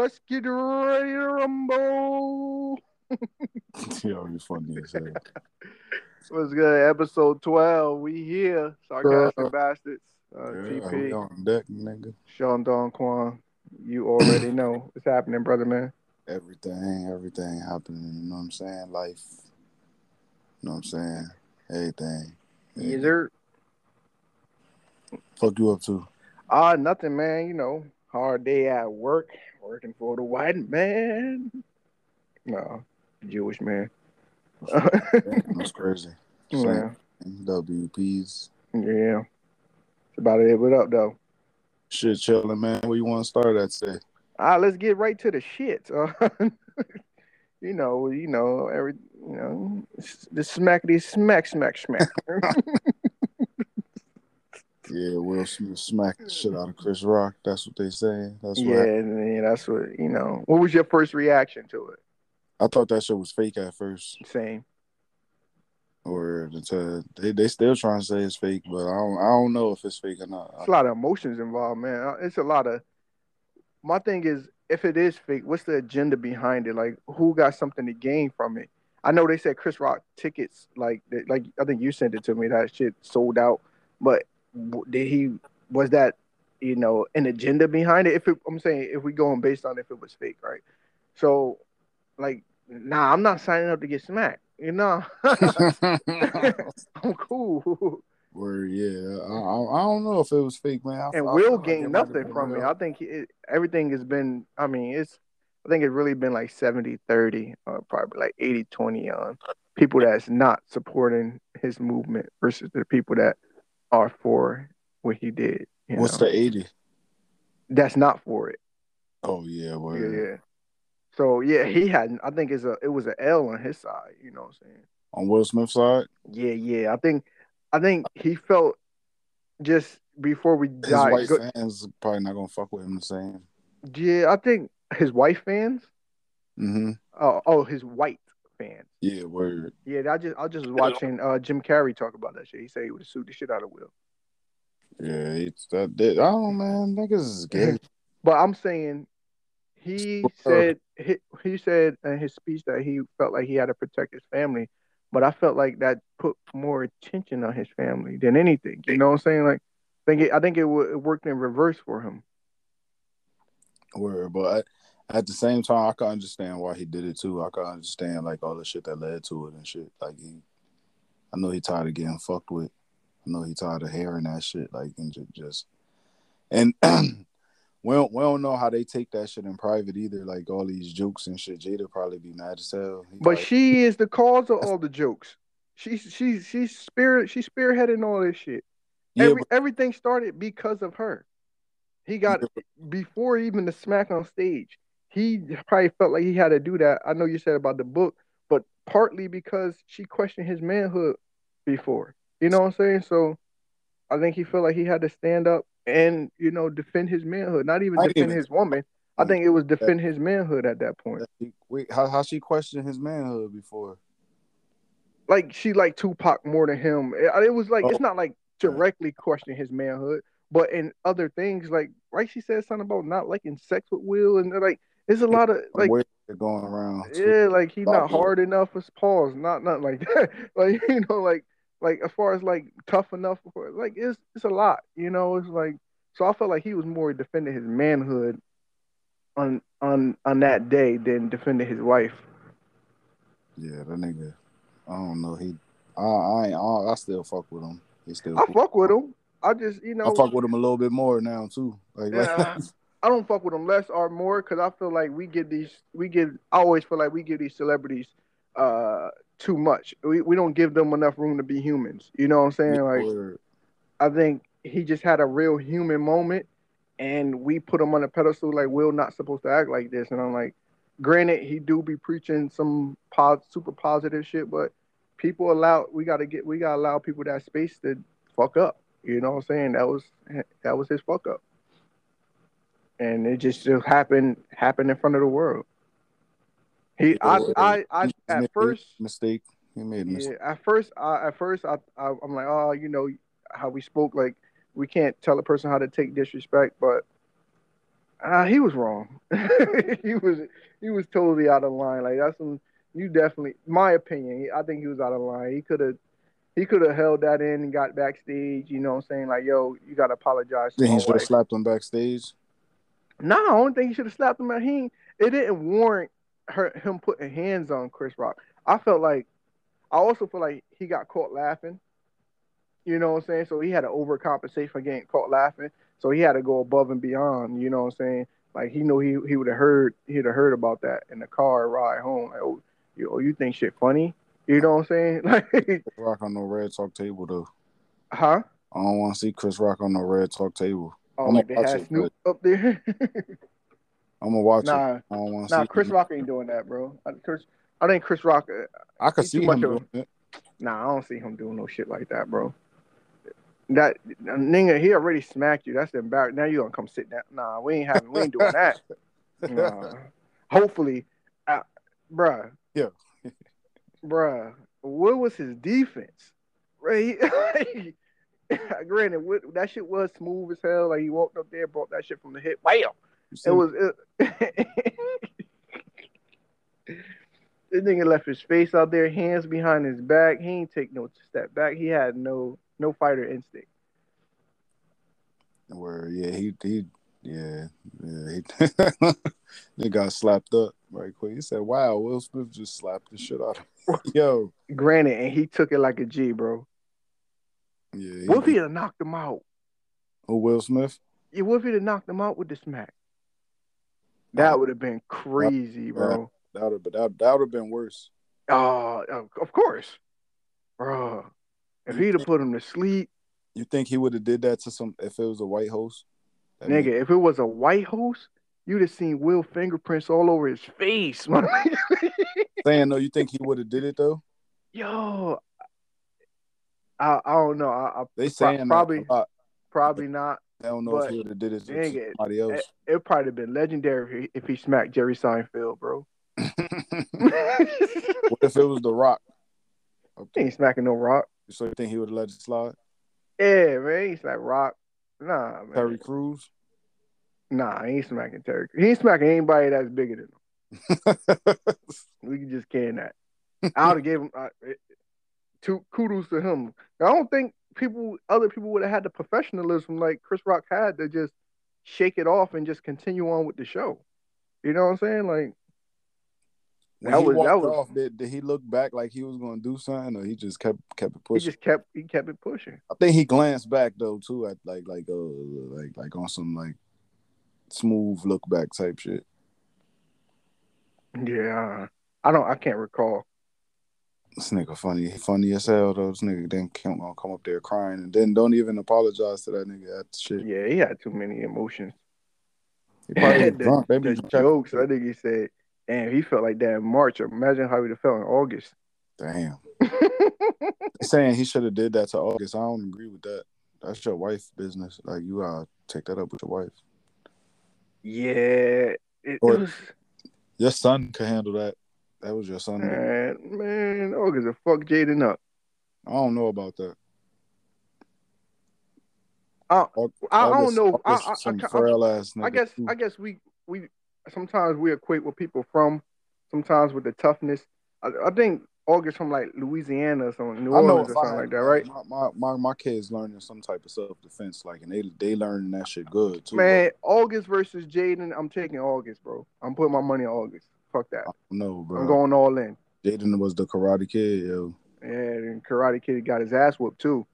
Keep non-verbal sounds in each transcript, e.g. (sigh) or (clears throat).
let's get ready to rumble. (laughs) Yo, you funny as hell. What's good? Episode 12. We here. Sarcastic Uh, Bastards. Uh, Yeah, TP. on deck, nigga. Sean Don Quan. You already know what's happening, brother man. Everything, everything happening. You know what I'm saying? Life. You know what I'm saying? Everything. Sir. Fuck you up to. Ah, nothing, man. You know, hard day at work, working for the white man. No, Jewish man. That's (laughs) crazy. yeah, WPs. yeah. That's about it. What up, though? Shit chilling, man. Where you want to start at today? Ah, let's get right to the shit. Uh, (laughs) you know, you know, every you know, the smackety smack smack smack. (laughs) Yeah, Will Smith smacked the shit out of Chris Rock. That's what they say. That's yeah, what yeah, that's what you know. What was your first reaction to it? I thought that shit was fake at first. Same. Or to, they they still trying to say it's fake, but I don't I don't know if it's fake or not. It's a lot of emotions involved, man. Uh, It's a lot of. My thing is, if it is fake, what's the agenda behind it? Like, who got something to gain from it? I know they said Chris Rock tickets, like, like I think you sent it to me. That shit sold out, but did he? Was that, you know, an agenda behind it? If it, I'm saying, if we going based on if it was fake, right? So, like, nah, I'm not signing up to get smacked. You know, (laughs) (laughs) I'm cool. Where yeah, I, I don't know if it was fake, man. I, and I Will feel like it gained nothing from it. I think it, everything has been, I mean, it's, I think it's really been like 70 30, or probably like 80 20 on people that's not supporting his movement versus the people that are for what he did. You What's know? the eighty? That's not for it. Oh yeah, Yeah, word. yeah. So yeah, he had. I think it's a. It was an L on his side. You know what I'm saying? On Will Smith's side, Yeah, yeah. I think. I think he felt just before we his died. white go- fans probably not gonna fuck with him the same. yeah, I think his wife fans. Mm-hmm. Oh, oh, his white fans. Yeah, word. Yeah, I just I was just was watching uh, Jim Carrey talk about that shit. He said he would have sued the shit out of Will. Yeah, it's that. that I don't man. Niggas is (laughs) gay. But I'm saying he said he, he said in his speech that he felt like he had to protect his family. But I felt like that put more attention on his family than anything. You know what I'm saying? Like, I think it, I think it, w- it worked in reverse for him. Word, but at the same time, I can understand why he did it too. I can understand like all the shit that led to it and shit. Like he, I know he tired of getting fucked with. I know he tired of hearing that shit. Like and just, just and (clears throat) we don't we don't know how they take that shit in private either. Like all these jokes and shit. Jada probably be mad as hell. He But probably- she is the cause of all the jokes. She's she's she's spirit she's spearheading all this shit. yeah, Every, everything started because of her. He got before even the smack on stage. He probably felt like he had to do that. I know you said about the book, but partly because she questioned his manhood before. You know what I'm saying? So I think he felt like he had to stand up and you know defend his manhood, not even defend even- his woman. I think it was defend his manhood at that point. wait, how how she questioned his manhood before? like she like Tupac more than him. It, it was like it's Oh. not like directly questioning his manhood, but in other things, like right, she said something about not liking sex with Will, and like there's a lot of like Where they're going around. too. yeah, like he's not hard enough for pause, not nothing like that. (laughs) like (laughs) you know, like like as far as like tough enough for like it's it's a lot, you know. It's like so I felt like he was more defending his manhood on on on that day than defending his wife. Yeah, that nigga. I don't know. He, I, I, ain't, I, I still fuck with him. He still. I cool. fuck with him. I just you know I fuck with him a little bit more now too. Like, (laughs) Yeah. like I don't fuck with them less or more because I feel like we give these we give I always feel like we give these celebrities uh too much. We we don't give them enough room to be humans. You know what I'm saying? Like Word. I think he just had a real human moment and we put him on a pedestal like Will not supposed to act like this. And I'm like, granted, he do be preaching some pos- super positive shit, but people allow we gotta get we gotta allow people that space to fuck up. You know what I'm saying? That was that was his fuck up. And it just just happened happened in front of the world. He I I, I at first mistake. He made a mistake. yeah, at first, I, at first, I, I, I'm like, oh, you know, how we spoke, like we can't tell a person how to take disrespect, but Uh, he was wrong. (laughs) he was he was totally out of line. Like that's some you definitely my opinion. I think he was out of line. He could have he could have held that in and got backstage. You know what I'm saying? Like, yo, you gotta apologize. Then he should have slapped him backstage. No, nah, I don't think he should have slapped him. He it didn't warrant her him putting hands on Chris Rock. I felt like I also feel like he got caught laughing. You know what I'm saying? So he had to overcompensate for getting caught laughing. So he had to go above and beyond. You know what I'm saying? Like he knew he he would have heard he'd have heard about that in the car ride home. Like, oh, you oh, you think shit funny? You know what I'm saying? (laughs) Like Rock on the red talk table though. Huh? I don't want to see Chris Rock on the red talk table. Oh, I'm like they had Snoop up there. (laughs) I'm gonna watch nah, it. I don't want to nah, see. Chris Rock ain't doing that, bro. I, Chris, I think Chris Rock. Uh, I could see him doing it. Nah, I don't see him doing no shit like that, bro. That nigga, he already smacked you. That's embarrassing. Now you gonna come sit down? Nah, we ain't having. We ain't doing that. (laughs) Nah. Hopefully, uh, bruh. Yeah. bruh, what was his defense? Right. (laughs) (laughs) Granted, what, that shit was smooth as hell. Like he walked up there, brought that shit from the hip. Wow, It was. It, (laughs) this nigga left his face out there, hands behind his back. He ain't take no step back. He had no no fighter instinct. Where yeah, he he yeah yeah he, (laughs) he got slapped up right quick. He said, "Wow, Will Smith just slapped the shit out of yo." Granted, and he took it like a G, bro. Yeah. What if he had knocked him out? Oh, Will Smith. Yeah, what if he'd have knocked him out with the smack? That would have been crazy, bro. That would have that, that would have been worse. Uh, of course, bro. If he'd have put him to sleep, you think he would have did that to some if it was a white host? That nigga, mean... if it was a white host, you'd have seen Will fingerprints all over his face. (laughs) Saying though, you think he would have did it though? Yo, I, I don't know. I, I they saying probably probably not. I don't know if he would have did it to somebody else. It, would probably have been legendary if he, if he smacked Jerry Seinfeld, bro. (laughs) (laughs) what if it was The Rock? He ain't smacking no Rock. So you think he would have let it slide? Yeah, man. He's like Rock. Nah, man. Terry Crews? Nah, he ain't smacking Terry. He ain't smacking anybody that's bigger than him. (laughs) we can just can that. I would have gave him uh, two kudos to him. I don't think people, other people would have had the professionalism like Chris Rock had to just shake it off and just continue on with the show. You know what I'm saying? Like when that was that was off, did, did he look back like he was going to do something, or he just kept kept it pushing? He just kept he kept it pushing. I think he glanced back though too at like like uh like like on some like smooth look back type shit. Yeah, I don't. I can't recall. This nigga funny, funny as hell though. This nigga then come come up there crying and then don't even apologize to that nigga at shit. Yeah, he had too many emotions. He probably (laughs) the, drunk. the jokes. I think he said Damn, he felt like that in March. Imagine how he'd have felt in August. Damn. (laughs) saying he should have did that to August. I don't agree with that. That's your wife's business. Like you gotta take that up with your wife. Yeah. It, or, it was... Your son could handle that. That was your son. Man, man, August a fuck Jaden up. I don't know about that. I, I, I don't know. I, I, I, I guess I guess we we sometimes we equate with people from, sometimes with the toughness. I, I think August from like Louisiana or something, New Orleans or something like that, right? My, my my, my kids learning some type of self defense, like, and they they learning that shit good too. Man, bro. August versus Jaden, I'm taking August, bro. I'm putting my money on August. Fuck that. No, bro. I'm going all in. Jaden was the Karate Kid, yo. Yeah, and Karate Kid got his ass whooped too,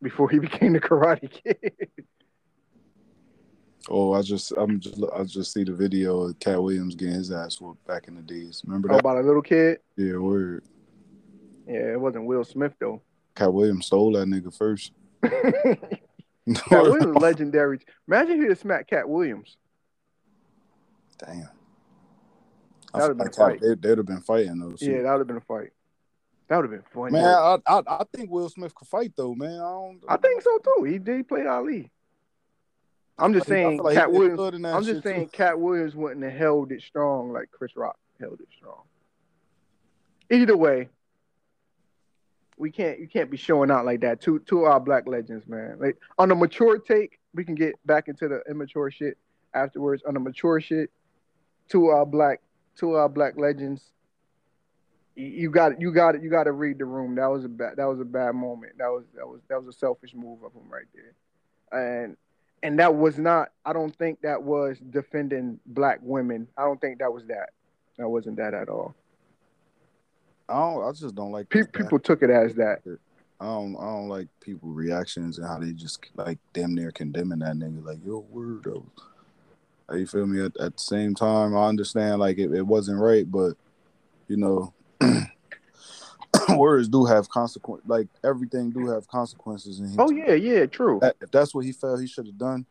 before he (laughs) became the Karate Kid. Oh, I just I'm just I just see the video of Katt Williams getting his ass whooped back in the days. Remember oh, that? about a little kid? Yeah, word. Yeah, it wasn't Will Smith though. Katt Williams stole that nigga first. (laughs) (laughs) Katt Williams legendary. Imagine he had smacked Katt Williams. Damn. That would have been a fight. They, would have been fighting though. Yeah, that would have been a fight. That would have been fun. Man, I, I, I think Will Smith could fight though, man. I don't. I think so too. He did play Ali. I'm just saying, like Katt Williams. I'm just saying, Katt Williams wouldn't have held it strong like Chris Rock held it strong. Either way, we can't. You can't be showing out like that. Two, two our black legends, man. Like on a mature take, we can get back into the immature shit. afterwards on a mature shit. To our black, to our black legends. You got you got it. You got to read the room. That was a bad. That was a bad moment. That was that was that was a selfish move of him right there, and and that was not. I don't think that was defending black women. I don't think that was that. That wasn't that at all. I don't. I just don't like Pe- people took it as that. I don't. I don't like people reactions and how they just like damn near condemning that nigga. Like yo, weirdo. Like, You feel me? At, at the same time, I understand like it, it wasn't right, but you know, (clears throat) words do have consequence. Like everything do have consequences. Oh yeah, yeah, true. that, if that's what he felt he should have done,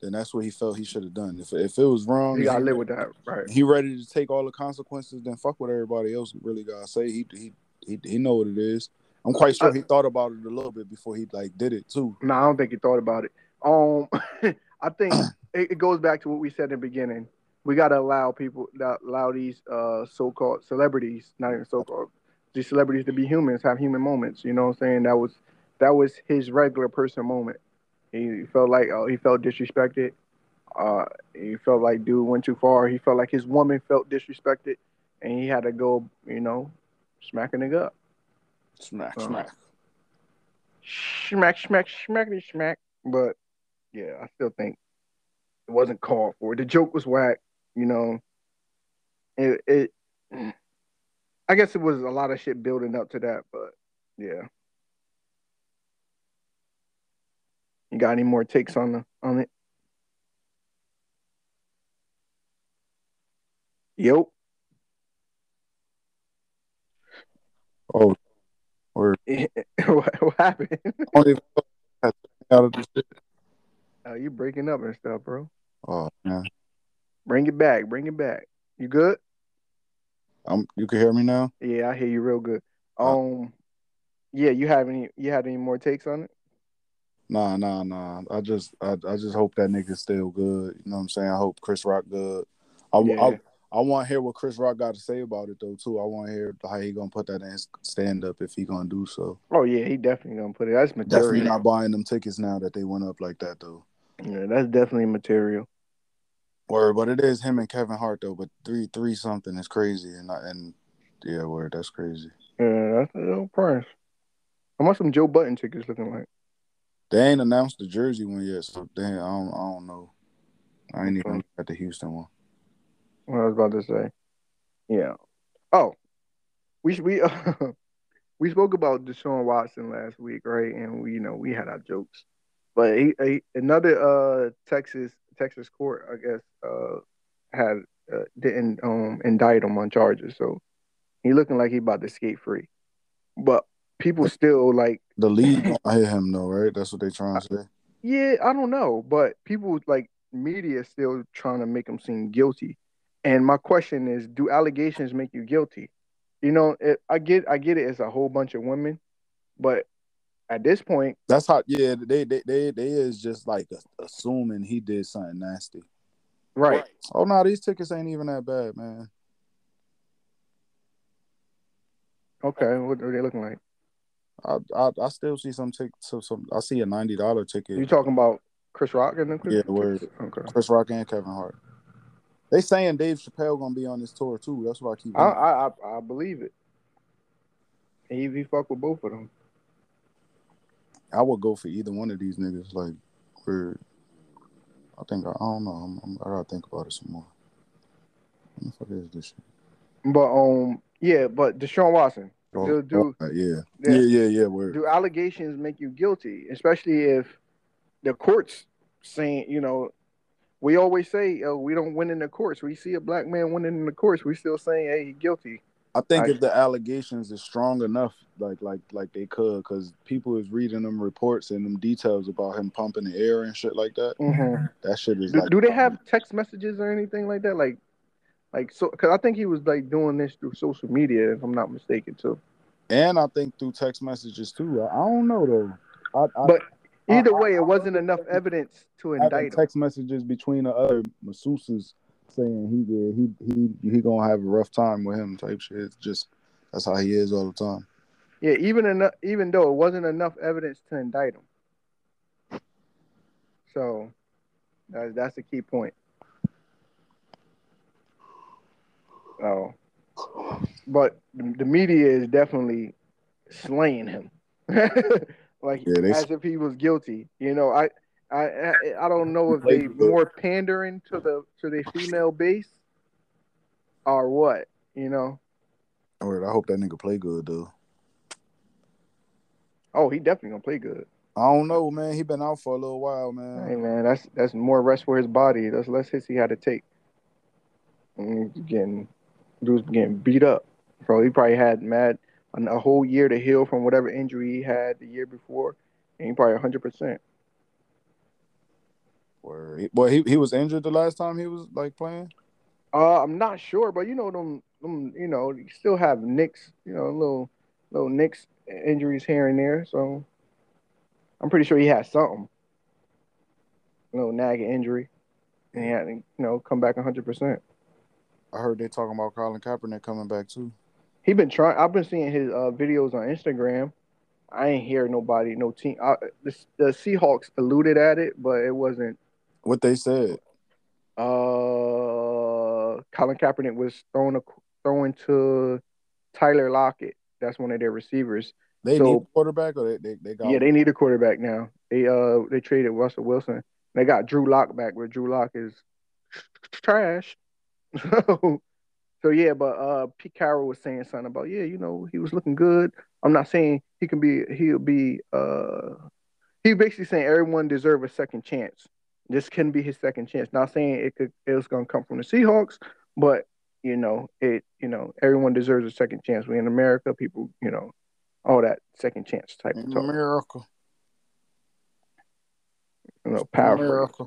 then that's what he felt he should have done. If if it was wrong, You gotta live with that, right? he ready to take all the consequences, then fuck what everybody else really gotta say. He he he, he know what it is. I'm quite sure he thought about it a little bit before he like did it too. No, I don't think he thought about it. Um, (laughs) I think it, it goes back to what we said in the beginning. We gotta allow people, allow these uh so-called celebrities, not even so-called, these celebrities to be humans, have human moments. You know what I'm saying? That was that was his regular person moment. He felt like oh, he felt disrespected. Uh, he felt like dude went too far. He felt like his woman felt disrespected, and he had to go, you know, smack a nigga up. Smack, Uh-huh. smack. smack, smack, smackety smack. But yeah, I still think it wasn't called for. The joke was whack, you know. It, it I guess it was a lot of shit building up to that, but yeah. You got any more takes on the on it? Yo, Oh, word. (laughs) what, what happened? Only (laughs) out of this shit. Oh, you breaking up and stuff, bro. Oh man, Bring it back, bring it back. You good? um, you can hear me now. Yeah, I hear you real good. Uh, Um, yeah, you have any? You had any more takes on it? Nah, nah, nah. I just, I, I just hope that nigga's still good. You know what I'm saying? I hope Chris Rock good. I, Yeah. I, I want to hear what Chris Rock got to say about it though too. I want to hear how he gonna put that in stand up if he gonna do so. Oh yeah, he definitely gonna put it. That's material. Definitely not buying them tickets now that they went up like that though. Yeah, that's definitely material. Word, but it is him and Kevin Hart though. But three, three something is crazy, and I, and yeah, word, that's crazy. Yeah, that's a little price. How much some Joe Budden tickets looking like? They ain't announced the Jersey one yet, so damn, I don't, I don't know. I ain't even at the Houston one. What I was about to say. Yeah. Oh, we we uh, (laughs) we spoke about Deshaun Watson last week, right? And we you know we had our jokes, but he, he, another uh Texas Texas court, I guess, uh had uh, didn't um indict him on charges, so he looking like he about to skate free. But people still like, (laughs) The league (laughs) don't hit him though, right? That's what they trying to say. yeah, I don't know, but people like media still trying to make him seem guilty. And my question is, do allegations make you guilty? You know, it, I get, I get it. It's a whole bunch of women, but at this point, That's how. Yeah, they they they, they is just like assuming he did something nasty. right? Oh no, these tickets ain't even that bad, man. Okay, what are they looking like? I I, I still see some tickets. So some I see a ninety dollar ticket. You talking about Chris Rock and? Yeah, word. Okay. Chris Rock and Kevin Hart. They saying Dave Chappelle gonna be on this tour too. That's what I keep. I. I, I, I believe it. He, he fuck with both of them. I would go for either one of these niggas. Like, where I think I, I don't know. I'm, I'm, I gotta think about it some more. What the fuck is this shit? But um, yeah, but Deshaun Watson, Oh, do, do, oh, yeah. Yeah. yeah, yeah, yeah, Word. do allegations make you guilty, especially if the courts saying, you know, we always say, oh, we don't win in the courts. We see a black man winning in the courts, we still saying, hey, he guilty. I think I- if the allegations is strong enough, like like like they could, because people is reading them reports and them details about him pumping the air and shit like that. Mhm. That shit is Do, like. do they have text messages or anything like that? Like, like so, because I think he was like doing this through social media, if I'm not mistaken, too. And I think through text messages too. I, I don't know though. I, I, But either way, it wasn't enough evidence to indict him. text messages between the other masseuses saying he yeah, he he he gonna have a rough time with him type shit. It's just that's how he is all the time. Yeah, even enough, even though it wasn't enough evidence to indict him. So that's that's the key point. Oh, but the media is definitely slaying him, (laughs) like yeah, they... as if he was guilty. You know, I I, I, I don't know if they more pandering to the to the female base or what. You know, oh, Word, I hope that nigga play good though. oh, he definitely gonna play good. I don't know, man. He been out for a little while, man. Hey man, that's that's more rest for his body. That's less hits he had to take. And he's getting, dude's getting beat up. Bro, he probably had mad a a whole year to heal from whatever injury he had the year before, and he probably hundred percent. Word. Well, he he was injured the last time he was like playing. Uh, I'm not sure, but you know them, them, you know, you still have nicks, you know, little little nicks injuries here and there. So I'm pretty sure he had something, a little nagging injury, and he had to, you know, come back hundred percent. I heard they talking about Colin Kaepernick coming back too. He been trying. I've been seeing his uh, videos on Instagram. I ain't hear nobody, no team. I, the, the Seahawks alluded at it, but it wasn't. What they said. Uh, Colin Kaepernick was throwing a throwing to Tyler Lockett. That's one of their receivers. They So- need a quarterback or they they, they got Yeah, they need a quarterback now. They uh they traded Russell Wilson. They got Drew Lock back, where Drew Lock is trash. So, (laughs) so yeah, but uh Pete Carroll was saying something about yeah, you know, he was looking good. I'm not saying he can be he'll be uh he basically saying everyone deserve a second chance. This can be his second chance. Not saying it could it was gonna come from the Seahawks, but you know, it you know, everyone deserves a second chance. We in America, people, you know, all that second chance type of talk. America. You know, In paraphrase. America.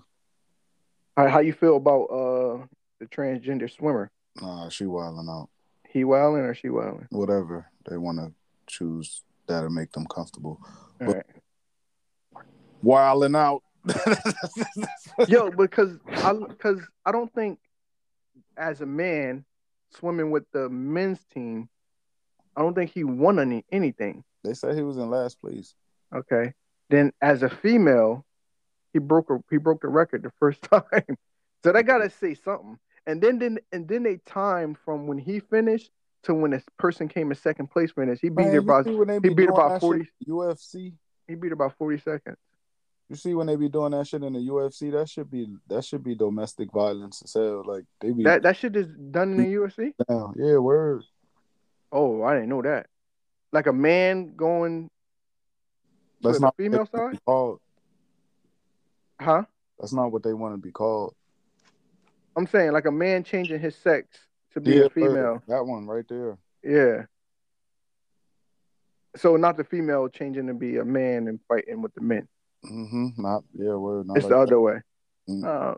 How, how you feel about uh the transgender swimmer? Nah, she wilding out. He wilding or she wilding? Whatever they want to choose that'll make them comfortable. All But- right. Wilding out. (laughs) Yo, because I because I don't think as a man swimming with the men's team, I don't think he won any anything. They said he was in last place. Okay. Then as a female, he broke a, he broke the record the first (laughs) time. so they gotta say something. And then then and then they timed from when he finished to when this person came in second place finished. He beat Man, her you about see when they he beat doing about 40 UFC. he beat her about 40 seconds. You see when they be doing that shit in the UFC, that should be that should be domestic violence as hell. Like they be That that shit is done in the UFC? down. Yeah, word. Oh, I didn't know that. Like a man going That's not female side? called. huh? That's not what they want to be called. I'm saying like a man changing his sex to be Yeah, a female. That one right there. Yeah. So not the female changing to be a man and fighting with the men. Mm-hmm. Not yeah, word. Not It's like the other way. Mm. Uh,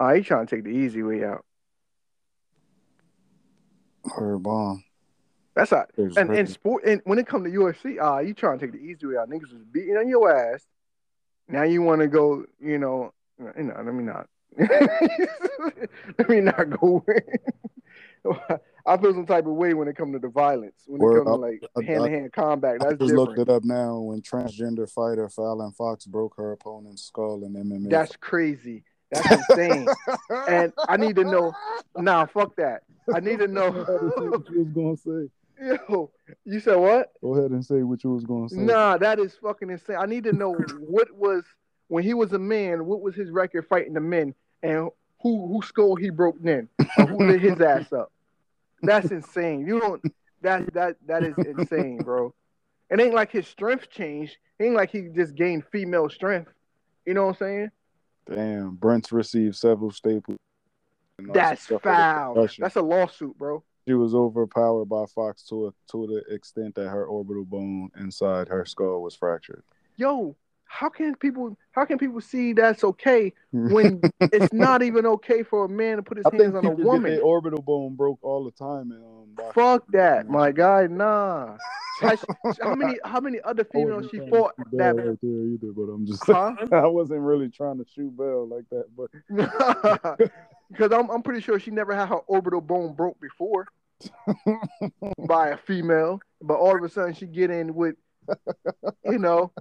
oh, he trying to take the easy way out. Her bomb. That's not. And in hurting. sport, and when it come to UFC, ah, you trying to take the easy way out. Niggas was beating on your ass. Now you want to go, you know, you know, let me not. (laughs) let me not go. (laughs) I feel some type of way when it comes to the violence. When Word, it comes to like I- I- hand to hand combat, I that's just looked it up now when transgender fighter Fallon Fox broke her opponent's skull in MMA. That's crazy. That's insane. and I need to know. Nah, fuck that. I need to know. (laughs) what you was gonna say. (laughs) Yo, you said what? Go ahead and say what you was gonna say. Nah, that is fucking insane. I need to know what was when he was a man. What was his record fighting the men, and who who skull he broke then, or who lit his ass up? That's insane. You don't. That that that is insane, bro. It ain't like his strength changed. It ain't like he just gained female strength. You know what I'm saying? Damn, Brents received several staples. That's foul. That's a lawsuit, bro. She was overpowered by Fox to a, to the extent that her orbital bone inside her skull was fractured. Yo, how can people how can people see that's okay when it's (laughs) not even okay for a man to put his I hands on a get woman? their orbital bone broke all the time. And, um. Fuck (laughs) that, my guy. Nah. (laughs) How many how many other females she fought that right there either, but I'm just huh? I wasn't really trying to shoot Bell like that, but Because I'm I'm pretty sure she never had her orbital bone broke before by a female, but all of a sudden she get in with, you know,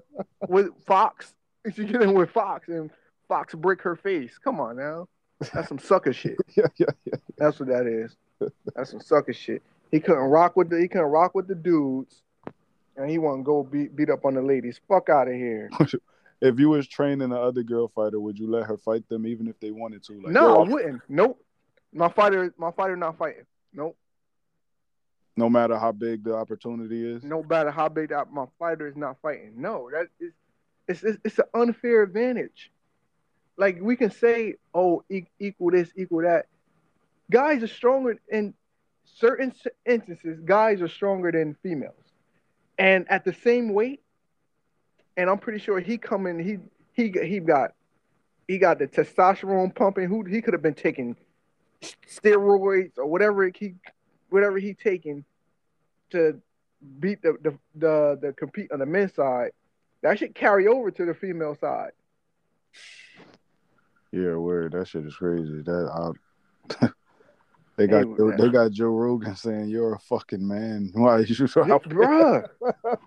with Fox. She get in with Fox and Fox break her face. Come on now, that's some sucker shit. (laughs) yeah, yeah, yeah. That's what that is. That's some sucker shit. He couldn't rock with the he couldn't rock with the dudes, and he want to go beat beat up on the ladies. Fuck out of here. (laughs) if you was training the other girl fighter, would you let her fight them even if they wanted to? Like, no, I wouldn't. Nope. My fighter, my fighter, not fighting. Nope. No matter how big the opportunity is. No matter how big that my fighter is not fighting. No, that is it's it's, it's an unfair advantage. Like we can say, oh, e- equal this, equal that. Guys are stronger in certain instances. Guys are stronger than females, and at the same weight. And I'm pretty sure he coming. He he he got he got the testosterone pumping. Who he could have been taking steroids or whatever he whatever he taking to beat the the the, the compete on the men's side. That should carry over to the female side. Yeah, word. That shit is crazy. That I, (laughs) they got Hey, Joe- they got Joe Rogan saying you're a fucking man. (laughs) Why you out bruh.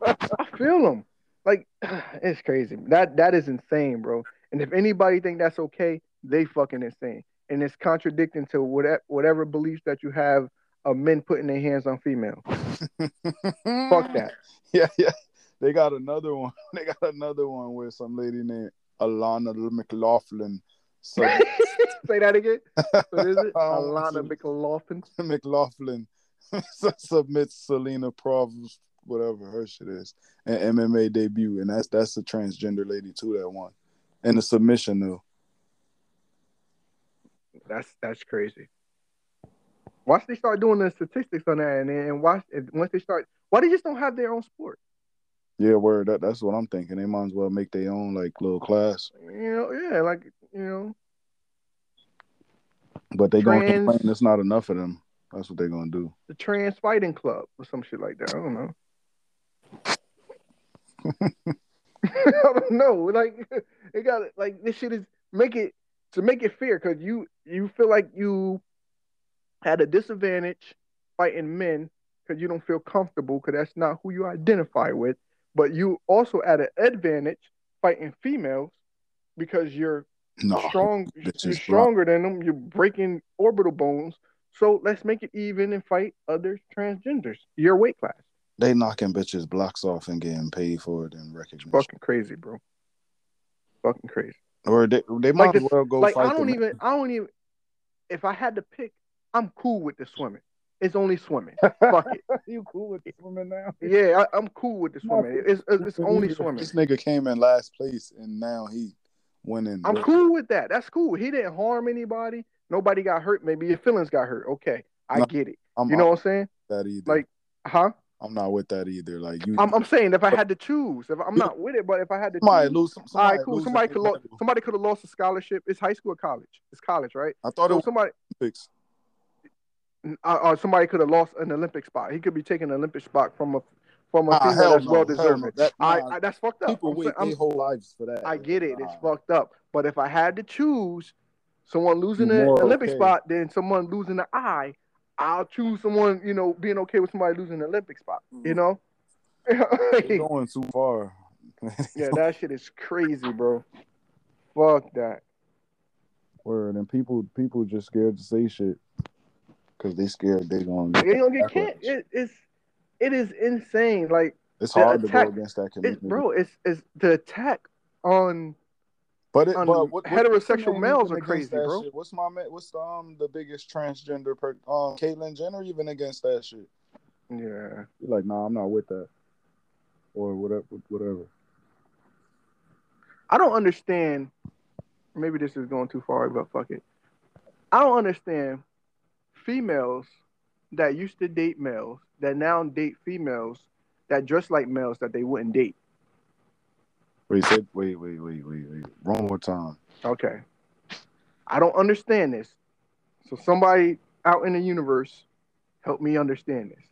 I feel him. Like (sighs) it's crazy. That that is insane, bro. And if anybody think that's okay, they fucking insane. And it's contradicting to whatever whatever beliefs that you have of men putting their hands on females. (laughs) Fuck that. Yeah, yeah. They got another one. (laughs) They got another one with some lady named Alana McLaughlin sub- (laughs) Say that again. What is it? Oh, Alana McLaughlin. McLaughlin submits Selena Provost, whatever her shit is, an MMA debut, and that's that's a transgender lady too that won, and the submission though. That's that's crazy. Once they start doing the statistics on that, and then watch once they start, why they just don't have their own sport? Yeah, word. That that's what I'm thinking. They might as well make their own like little class, You know, yeah, like you know, but they gonna complain it's not enough of them. That's what they're gonna do. the trans fighting club or some shit like that. I don't know. (laughs) I don't know. Like (laughs) it got like this shit is make it to make it fair because you you feel like you had a disadvantage fighting men because you don't feel comfortable because that's not who you identify with. But you also at an advantage fighting females because you're No, strong. You're stronger than them. You're breaking orbital bones. So let's make it even and fight other transgenders. Your weight class. they knocking bitches blocks off and getting paid for it and recognition. Fucking crazy, bro. Fucking crazy. Or they they might Like as this- well go like fight I don't even. I don't even. If I had to pick, I'm cool with the swimming. It's only swimming. Fuck it. (laughs) you cool with the swimming now? Yeah, I, I'm cool with the swimming. It's it's, it's only swimming. This nigga came in last place and now he winning. I'm cool with that. That's cool. He didn't harm anybody. Nobody got hurt. Maybe your feelings got hurt. Okay, I No, get it. I'm You know what I'm saying? that either. Like, huh? I'm not with that either. Like you, I'm, I'm saying if I had to choose, if I'm not with it, but if I had to somebody choose, lose. Somebody right, cool. lose Somebody could lo- somebody could have lost a scholarship. It's high school or college. It's college, right? I thought it was somebody Olympics. Uh, or somebody could have lost an Olympic spot. He could be taking an Olympic spot from a from a Ah, female that's no, well no. That- I, I that's fucked up. People I'm wait their whole lives for that. I get it. It's fucked up. But if I had to choose someone losing an Olympic okay. spot than someone losing an eye, I'll choose someone, you know, being okay with somebody losing an Olympic spot. You know? (laughs) Going too far. (laughs) yeah, that shit is crazy, bro. Fuck that. Word and people people just scared to say shit because they scared they're gonna. They don't get can't. It, it's it is insane. Like It's the hard attack- to go against that it, bro, it's it's the attack on But, it, on but what, heterosexual males are crazy, bro. shit? What's my? What's the, um the biggest transgender per um Caitlyn Jenner even against that shit? yeah. You're like, nah, I'm not with that, or whatever, whatever. I don't understand. Maybe this is going too far, but fuck it. I don't understand females that used to date males that now date females that dress like males that they wouldn't date. Wait, wait, wait, wait, wait, wait. One more time. Okay. I don't understand this. So somebody out in the universe help me understand this.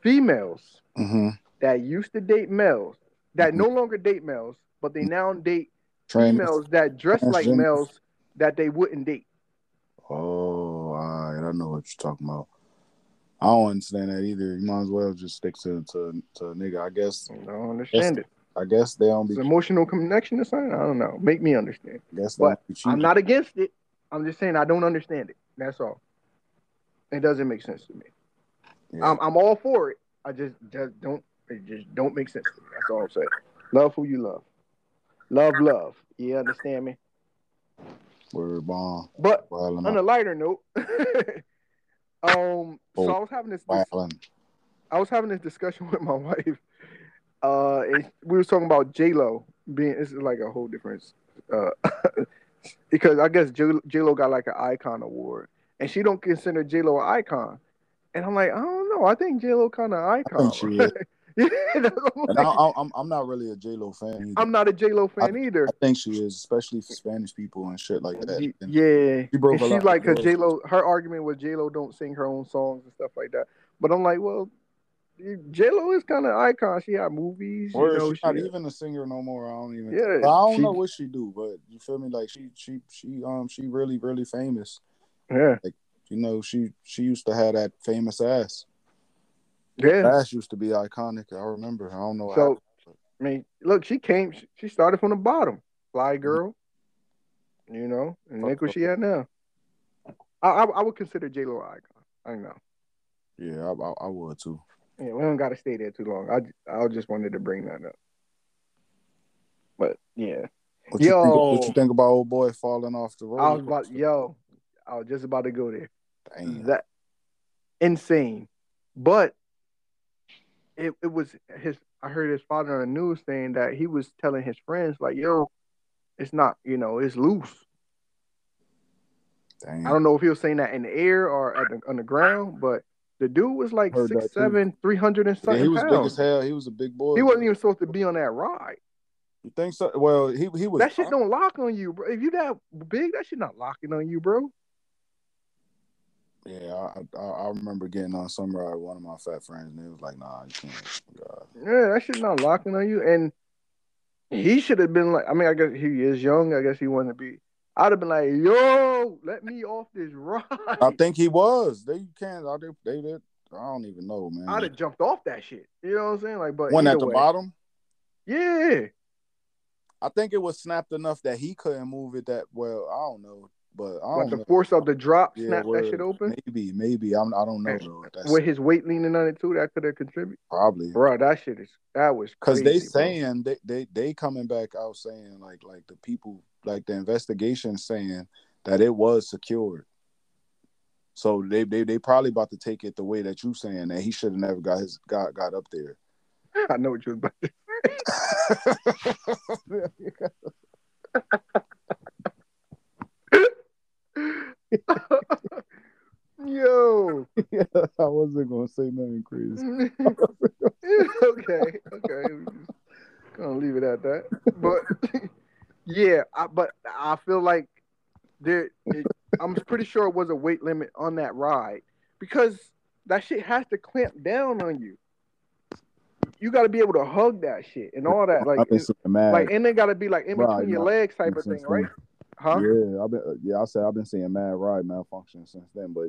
Females Mm-hmm. that used to date males that no longer date males, but they now date Trans- females that dress like males that they wouldn't date. Oh, all right. I know what you're talking about. I don't understand that either. You might as well just stick to to, to a nigga. I guess. I don't understand it. I guess they don't be. Emotional connection or something. I don't know. Make me understand. Guess but don't be cheating. I'm not against it. I'm just saying I don't understand it. That's all. It doesn't make sense to me. Yeah. I'm I'm all for it. I just just don't it just don't make sense to me. That's all I'm saying. Love who you love. Love, love. You understand me? Word bomb. But Wildin' on a lighter note, (laughs) um, so I was having this, Wildin'. I was having this discussion (laughs) with my wife. Uh, and we were talking about J Lo being. This is like a whole difference. Uh, (laughs) because I guess J Lo got like an icon award, and she don't consider J Lo an icon. And I'm like, I don't know. I think J Lo kind of icon. she is. Yeah, that's what I'm And I. (laughs) I, I'm I'm not really a J Lo fan. Either. I'm not a J Lo fan either. I think she is, especially for Spanish people and shit like that. And Yeah, She broke and she's like, cause. J Lo, her argument was J Lo don't sing her own songs and stuff like that. But I'm like, well, J Lo is kind of icon. She had movies, you Or know. she's not she- even a singer no more. I don't even. Yeah, I don't she- know what she do, but you feel me? Like she, she, she, um, she really, really famous. yeah, Like You know, she, she used to have that famous ass. Yeah. Ass used to be iconic. I remember. I don't know. So, happened. I mean, look, she came. she- She started from the bottom, fly mm-hmm. girl. You know, and look what she had now. I, I, I would consider J Lo icon. I know. yeah, I, I, I would too. Yeah, we don't got to stay there too long. I, I just wanted to bring that up. But yeah, What you, think, what you think about old boy falling off the road? I was about, yo, I was just about to go there. Damn. that insane. But it it was his. I heard his father on the news saying that he was telling his friends like, "Yo, it's not, you know, it's loose." Damn. I don't know if he was saying that in the air or at the, on the ground, but the dude was like Heard that six too. seven, three hundred and Yeah, he was big as hell. He was a big boy. He wasn't even supposed to be on that ride. You think so? Well, he he was. That shit don't lock on you, bro. If you that big, that shit not locking on you, bro. Yeah, I, I I remember getting on some ride. with One of my fat friends, and he was like, "Nah, you can't." God. Yeah, that shit not locking on you. And he should have been like, I mean, I guess he is young. I guess he wanted to be. I'd have been like, yo, let me off this ride. I think he was. They can't. I they did. I don't even know, man. I'd have jumped off that shit. You know what I'm saying? Like, but One at the way. bottom. Yeah. I think it was snapped enough that he couldn't move it that well. I don't know, but I don't the know. force of the drop Yeah, snap that shit open. Maybe, maybe. I'm. I don't know though. With his weight leaning on it too, that could have contributed. probably Bro, that shit is that was because they bro. saying they, they they coming back out saying like like the people like the investigation saying that it was secured. So they they they probably about to take it the way that you saying that he should have never got his got got up there. (laughs) I know what you was about to (laughs) (laughs) Yo. (laughs) I wasn't gonna say nothing crazy. (laughs) (laughs) okay, okay. Gonna leave it at that. But yeah, I, but I feel like there. It, I'm pretty sure it was a weight limit on that ride because that shit has to clamp down on you. You got to be able to hug that shit and all that. Like, it's- seeing mad. like, and it got to be like in Right, between your no, legs type of thing, right? Huh? Yeah, I've been uh, yeah, I said I've been seeing mad ride malfunction since then, but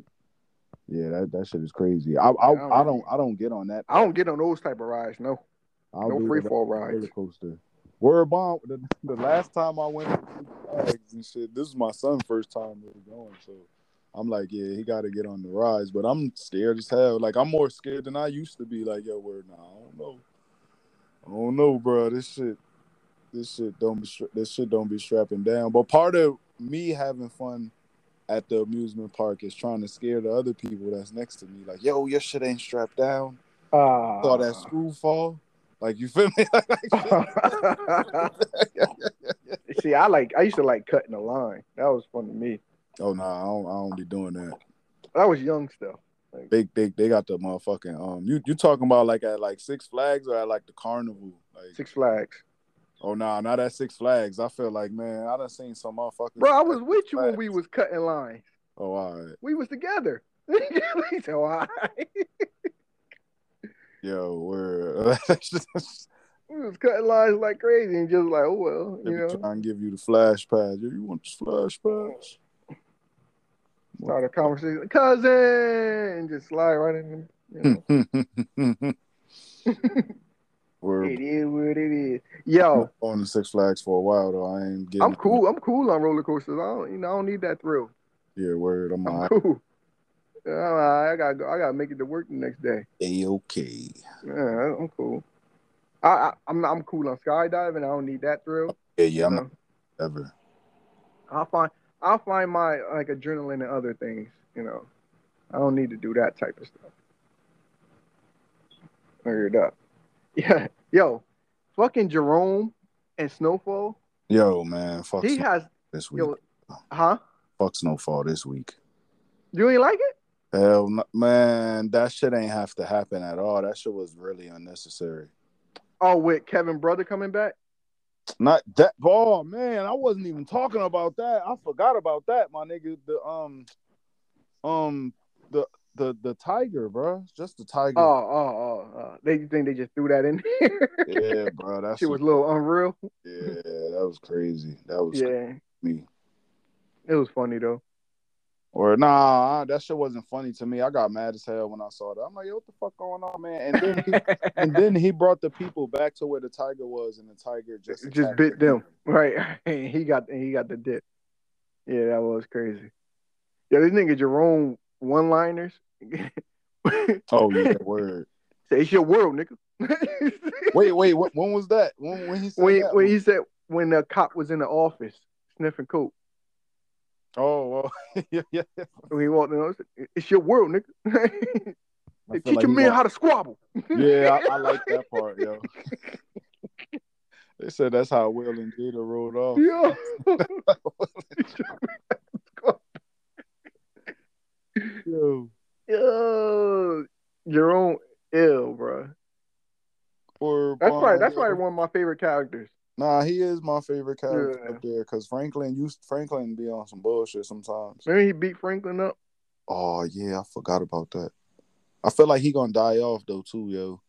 yeah, that, that shit is crazy. I I, I don't I don't I don't get on that. I don't get on those type of rides. No, I'll no free fall roller coaster. Word bomb. The, (laughs) the last time I went and shit, this is my son's first time really going, so I'm like, yeah, he got to get on the rides, but I'm scared as hell. Like I'm more scared than I used to be. Like, yo, word, nah, I don't know, I don't know, bro. This shit, this shit don't be stra- this shit don't be strapping down. But part of me having fun at the amusement park is trying to scare the other people that's next to me. Like, yo, your shit ain't strapped down. Ah. Saw that screw fall. Like, you feel me? (laughs) (laughs) See, I like. I used to like cutting the line. That was fun to me. oh no, nah, I don't. I don't be doing that. That was young stuff. Like, They they they got the motherfucking um. You you talking about like at like Six Flags or at like the carnival? Like, Six Flags. Oh nah, not at Six Flags. I feel like man, I done seen some motherfuckers. Bro, I was with you when we was cutting lines. Oh, all right. We was together. (laughs) we said, all right. Yo, we're (laughs) We was cutting lines like crazy and just like, oh well, you know. trying to give you the flash pass. Yo, you want this flash pass? Start a conversation, cousin, and just slide right in. You know. (laughs) we're it is what it is. Yo, on the Six Flags for a while though. I ain't getting. I'm cool. I'm cool on roller coasters. I don't, you know, I don't need that thrill. Yeah, word. I'm I'm all cool. (laughs) Uh, I gotta go. I gotta make it to work the next day. A okay. Yeah, I'm cool. I, I I'm I'm cool on skydiving. I don't need that thrill. Yeah, yeah, I'm you not know? ever. I'll find I'll find my like adrenaline and other things. You know, I don't need to do that type of stuff. Figured up. Yeah, yo, fucking Jerome and Snowfall. Yo, man, fuck He has this week. yo, huh? Fuck Snowfall this week. You ain't like it? Hell, no, man, that shit ain't have to happen at all. That shit was really unnecessary. Oh, with Kevin brother coming back. Not that. Oh man, I wasn't even talking about that. I forgot about that, my nigga. The um, um, the the the tiger, bro. Just the tiger. Oh, oh, oh, oh. They think they just threw that in (laughs) there. Yeah, bro. That Shit was a little unreal. Yeah, that was crazy. That was Yeah, me. it was funny though. Or nah, that shit wasn't funny to me. I got mad as hell when I saw that. I'm like, yo, what the fuck going on, man? And then he, (laughs) and then he brought the people back to where the tiger was, and the tiger just just bit the them (laughs) right. And he got he got the dip. Yeah, that was crazy. Yeah, this nigga Jerome one liners. (laughs) Oh yeah, word. Say it's your world, nigga. (laughs) Wait, wait. When, when was that? When when he said when when he said when the cop was in the office sniffing coke, Oh, well, (laughs) yeah, yeah. when he walked in, said, it's your world, nigga. Feel teach like a he man wa- how to squabble. Yeah, I, I like that part, yo. They said that's how Will and Jada rolled off. Yo. Yo. Yo, Jerome ill, bro. Or That's probably that's probably one of my favorite characters. Nah, he is my favorite character Yeah. up there because Franklin used Franklin be on some bullshit sometimes. Maybe he beat Franklin up. Oh yeah, I forgot about that. I feel like he gonna die off though too, yo.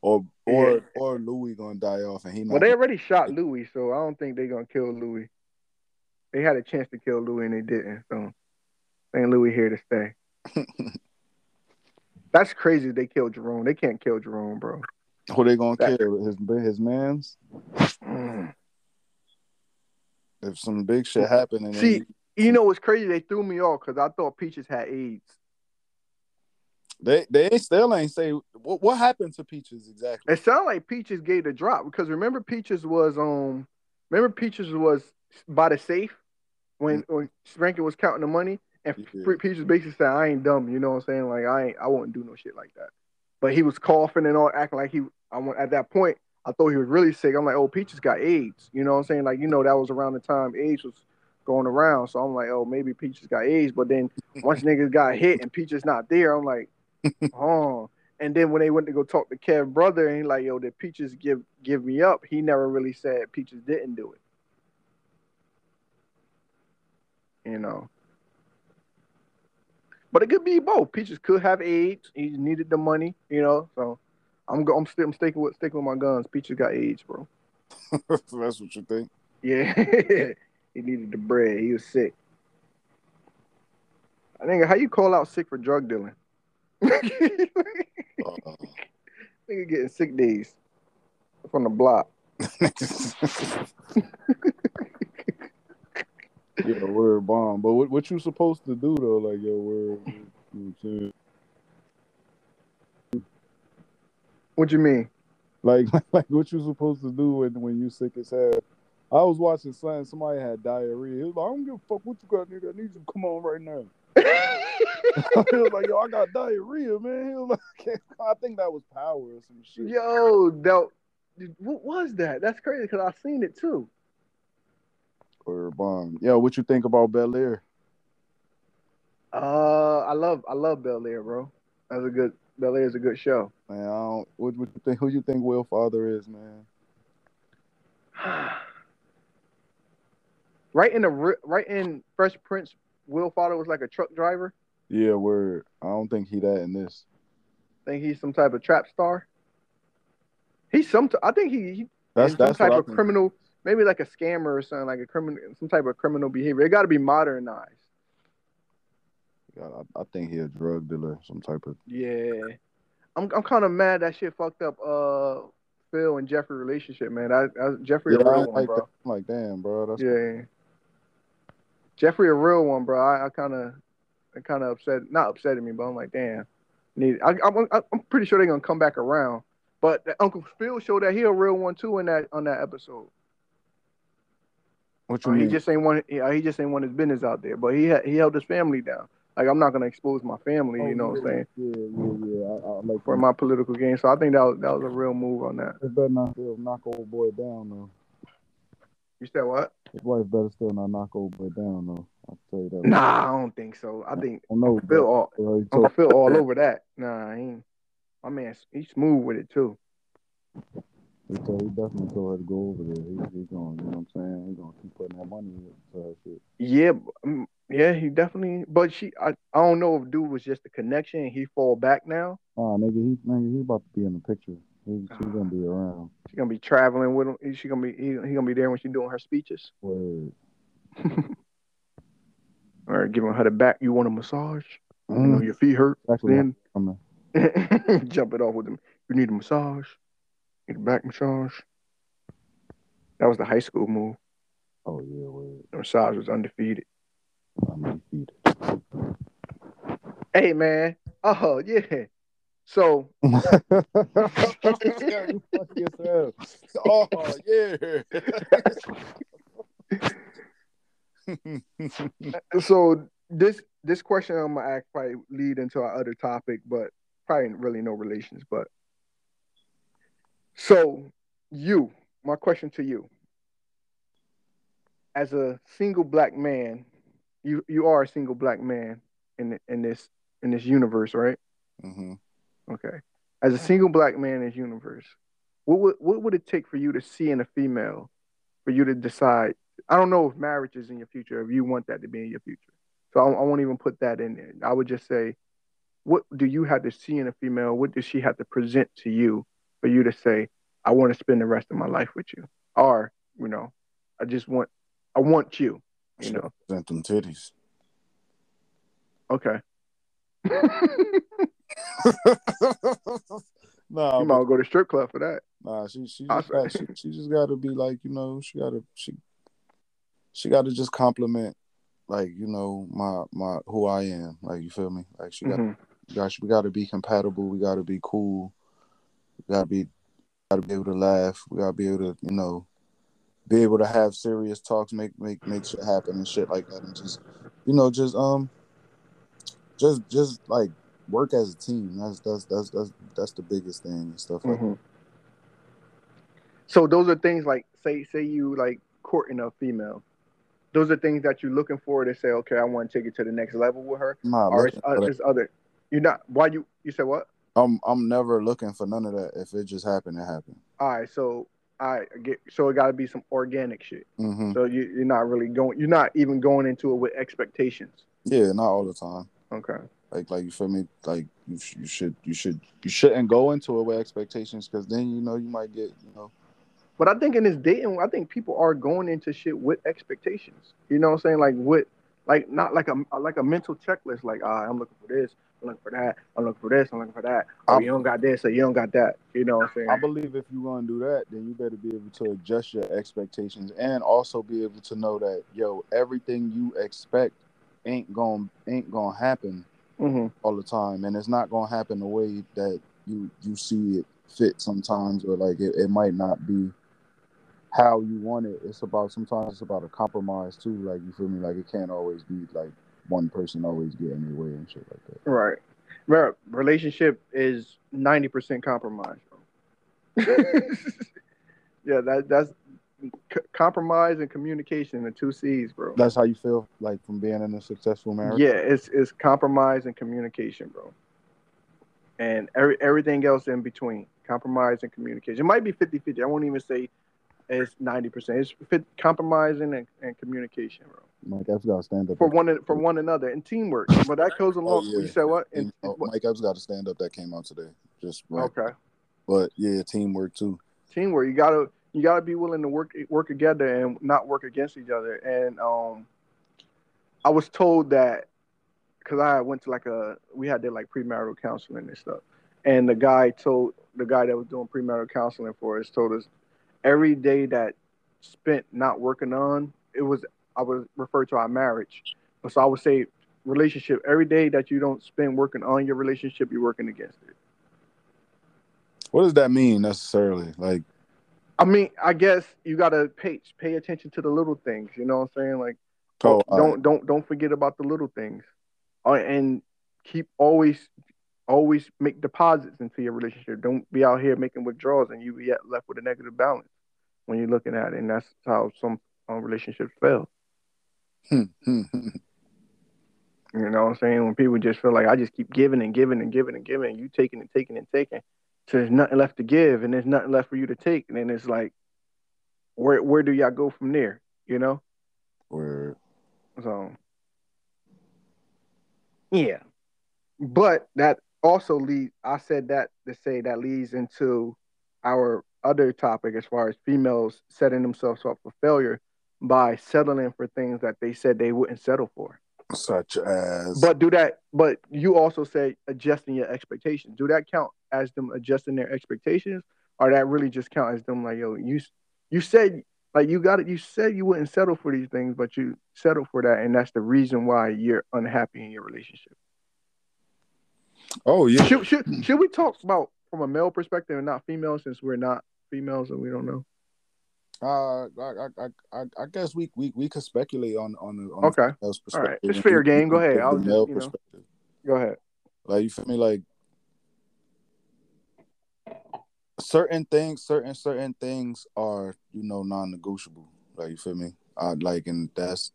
Or or Yeah. or Louie gonna die off and he not Well, they already shot Louie, so I don't think they're gonna kill Louie. They had a chance to kill Louie and they didn't. So I think Louie here to stay. (laughs) That's crazy. They killed Jerome. They can't kill Jerome, bro. who they gonna That- kill? His his man's? Mm. If some big shit happen and See, you know what's crazy? They threw me off because I thought Peaches had AIDS. they they still ain't say what what happened to Peaches exactly. It sounded like Peaches gave the drop because remember Peaches was um remember Peaches was by the safe when when Frankie was counting the money and Yeah. Peaches basically said I ain't dumb, you know what I'm saying? Like I ain't I won't do no shit like that. But he was coughing and all acting like he I went at that point I thought he was really sick. I'm like, oh Peaches got AIDS, you know what I'm saying? Like you know that was around the time AIDS was going around, so I'm like, oh maybe Peaches got AIDS. But then once (laughs) niggas got hit and Peaches not there, I'm like, (laughs) oh. And then when they went to go talk to Kev brother, and he like, yo, did Peaches give give me up? He never really said Peaches didn't do it. You know. But it could be both. Peaches could have AIDS. He needed the money, you know. So I'm go- I'm still I'm sticking with sticking with my guns. Peaches got AIDS, bro. (laughs) That's what you think. Yeah. (laughs) he needed the bread. He was sick. I think how you call out sick for drug dealing? (laughs) Nigga Uh, getting sick days from the block. Yeah, word bomb. But what, what you supposed to do though? Like yo, word. You know what? What you mean? Like (laughs) like what you supposed to do when when you sick as hell? I was watching something. Somebody had diarrhea. He was like, I don't give a fuck what you got, nigga. I need you to come on right now. (laughs) (laughs) he was like, yo, I got diarrhea, man. He was like, I think that was power or some shit. Yo, that what was that? That's crazy because I seen it too. Or bomb. Yeah, what you think about Bel Air? Uh, I love I love Bel Air, bro. That's a good Bel Air is a good show. Man, I don't. What, what you think? Who you think Will Father is, man? (sighs) right in the right in Fresh Prince, Will Father was like a truck driver. Yeah, word. I don't think he that in this. think he's some type of trap star. He's some. T- I think he, he That's in some that's type of criminal, maybe like a scammer or something, like a criminal, some type of criminal behavior. It got to be modernized. Yeah, I, I think he a drug dealer, some type of. Yeah, I'm I'm kind of mad that shit fucked up. Uh, Phil and Jeffrey relationship, man. I, I Jeffrey Yeah, a real one, like bro. I'm like, damn, bro. That's Yeah, Jeffrey a real one, bro. I, I kind of it kind of upset, not upsetting me, but I'm like, damn. Need I, I'm I'm pretty sure they're gonna come back around. But Uncle Phil showed that he a real one too in that on that episode. What you Uh, mean? he just ain't want he, he just ain't want his business out there. But he had, he held his family down. Like I'm not gonna expose my family, Oh, you know what I'm saying, Yeah, yeah, yeah. I, I like for my political gain. So I think that was that was a real move on that. It better not still knock old boy down though. You said what? His wife better still not knock old boy down though. I'll tell you that. Nah, I don't think so. I think I know. Phil all uh, Uncle Phil all over that. Nah, he ain't. My man, he's smooth with it too. Told, he definitely told her to go over there. He, he going, you know what I'm saying? He gonna keep putting that money into her shit. Yeah, mm, yeah, he definitely. But she, I, I don't know if dude was just a connection. and He fall back now. Oh, nigga, he, nigga, he about to be in the picture. He, she's gonna Ah. be around. She gonna be traveling with him. She gonna be he, he gonna be there when she doing her speeches Word. (laughs) or giving her the back. You want a massage? You know Mm, your feet hurt. actually, Then I'm (laughs) jump it off with him. You need a massage. Need a back massage. That was the high school move. oh yeah, word. The massage was undefeated. I'm undefeated. Hey man. Oh yeah. So you funny as hell. Oh yeah. so this this question I'm gonna ask probably lead into our other topic, but probably really no relations. But so you, my question to you, as a single black man, you you are a single black man in in this in this universe, right? hmm Okay. As a single black man in this universe, what would what would it take for you to see in a female for you to decide? I don't know if marriage is in your future, if you want that to be in your future. So I, I won't even put that in there. I would just say, what do you have to see in a female? What does she have to present to you for you to say, I want to spend the rest of my life with you? Or, you know, I just want I want you, you know. Sent them titties. Okay. (laughs) nah, you might go to strip club for that. Nah, she she just, got, she, she just got to be like you know she got to she she got to just compliment like you know my my who I am like you feel me like she got Mhm. got we got to be compatible we got to be cool we got to be got to be able to laugh we got to be able to you know be able to have serious talks make make make shit happen and shit like that and just you know just um just just like work as a team that's that's that's that's that's the biggest thing and stuff like Mhm. So those are things like say say you like courting a female. Those are things that you're looking for to say, okay, I want to take it to the next level with her. Nah, or it's, uh, it's other. You're not. Why you? You said what? I'm I'm never looking for none of that. If it just happened, it happened. All right. So I get. So it got to be some organic shit. hmm So you, you're not really going. You're not even going into it with expectations. Yeah, not all the time. Okay. Like like you feel me? Like you sh- you should you should you shouldn't go into it with expectations because then you know you might get you know But I think in this dating, I think people are going into shit with expectations. You know what I'm saying? Like with, like not like a like a mental checklist. Like, ah, I'm looking for this, I'm looking for that, I'm looking for this, I'm looking for that. Oh, I'm- you don't got this, or you don't got that. You know what I'm saying? I believe if you're gonna do that, then you better be able to adjust your expectations and also be able to know that yo everything you expect ain't gonna ain't gonna happen hmm all the time, and it's not gonna happen the way that you you see it fit sometimes, or like it, it might not be how you want it. It's about sometimes it's about a compromise too. Like you feel me? Like it can't always be like one person always getting their way and shit like that. Right. Right. Relationship is ninety percent compromise, (laughs) yeah, that that's c- compromise and communication, the two C's, bro. That's how you feel like from being in a successful marriage. Yeah, it's it's compromise and communication, bro. And every everything else in between, compromise and communication. It might be 50-50. I won't even say it's 90%. It's fit, compromising and, and communication, bro. Mike Epps got to stand up For one for one another and teamwork. But that goes along. yeah. You said what? And, And, oh, Mike Epps got to stand up. That came out today. Just right. Okay. But yeah, teamwork too. Teamwork. You gotta you gotta be willing to work work together and not work against each other. And um I was told that because I went to like a we had did like premarital counseling and stuff, and the guy told the guy that was doing premarital counseling for us told us every day that spent not working on it was I was referred to our marriage, but so I would say relationship, every day that you don't spend working on your relationship, you're working against it. What does that mean necessarily? Like, I mean, I guess you gotta pay pay attention to the little things. You know what I'm saying? Like, oh, don't right. don't don't forget about the little things, uh, and keep always always make deposits into your relationship. Don't be out here making withdrawals and you be left with a negative balance when you're looking at it. And that's how some um, relationships fail. Hmm, hmm, hmm. You know what I'm saying? When people just feel like I just keep giving and giving and giving and giving, and you taking and taking and taking, so there's nothing left to give and there's nothing left for you to take, and then it's like, where where do y'all go from there? You know? Word. So yeah, but that also leads. I said that to say that leads into our other topic as far as females setting themselves up for failure by settling for things that they said they wouldn't settle for. Such as. But do that. But you also say adjusting your expectations. Do that count as them adjusting their expectations, or that really just count as them like, yo, you you said like you got it. You said you wouldn't settle for these things, but you settle for that, and that's the reason why you're unhappy in your relationship. oh yeah. Should should should we talk about from a male perspective and not female, since we're not females and we don't know? Uh, I, I, I, I guess we, we, we could speculate on on the on Okay. the female's All right. perspective. It's fair game. Go ahead. I'll just, you know. perspective. Go ahead. Like you feel me? Like certain things, certain certain things are you know non-negotiable. Like you feel me? I like, and that's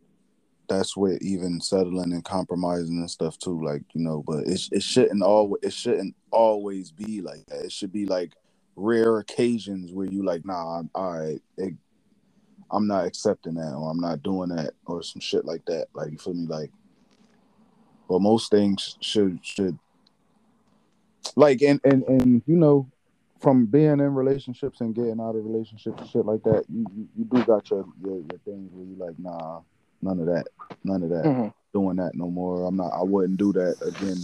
that's where even settling and compromising and stuff too. Like you know, but it it shouldn't all it shouldn't always be like that. It should be like rare occasions where you like, nah, I'm, all right, it, I'm not accepting that, or I'm not doing that, or some shit like that. Like you feel me? Like, but most things should should like and and and you know from being in relationships and getting out of relationships and shit like that you you, you do got your, your your things where you like nah none of that none of that Mhm. doing that no more i'm not i wouldn't do that again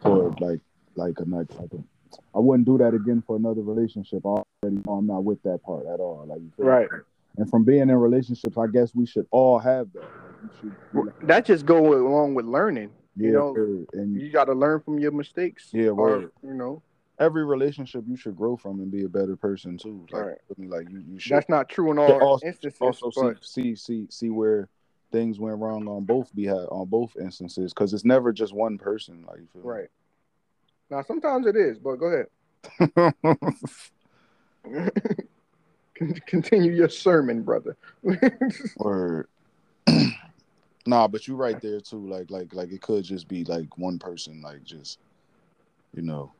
for like like a like a, i wouldn't do that again for another relationship i already know i'm not with that part at all like you? Right. and from being in relationships i guess we should all have that like, you should be like, That just go along with learning. yeah, you know, word. and You got to learn from your mistakes. Yeah, or, word. you know, every relationship you should grow from and be a better person too. Like, Right. Like you, you should that's not true in all also, instances. also see, but see see see where things went wrong on both behalf on both instances because it's never just one person. Like you feel me? Now, sometimes it is. But go ahead. (laughs) Continue your sermon, brother. (laughs) Word. (clears throat) nah, but you're right there too. Like like like it could just be like one person, like just you know.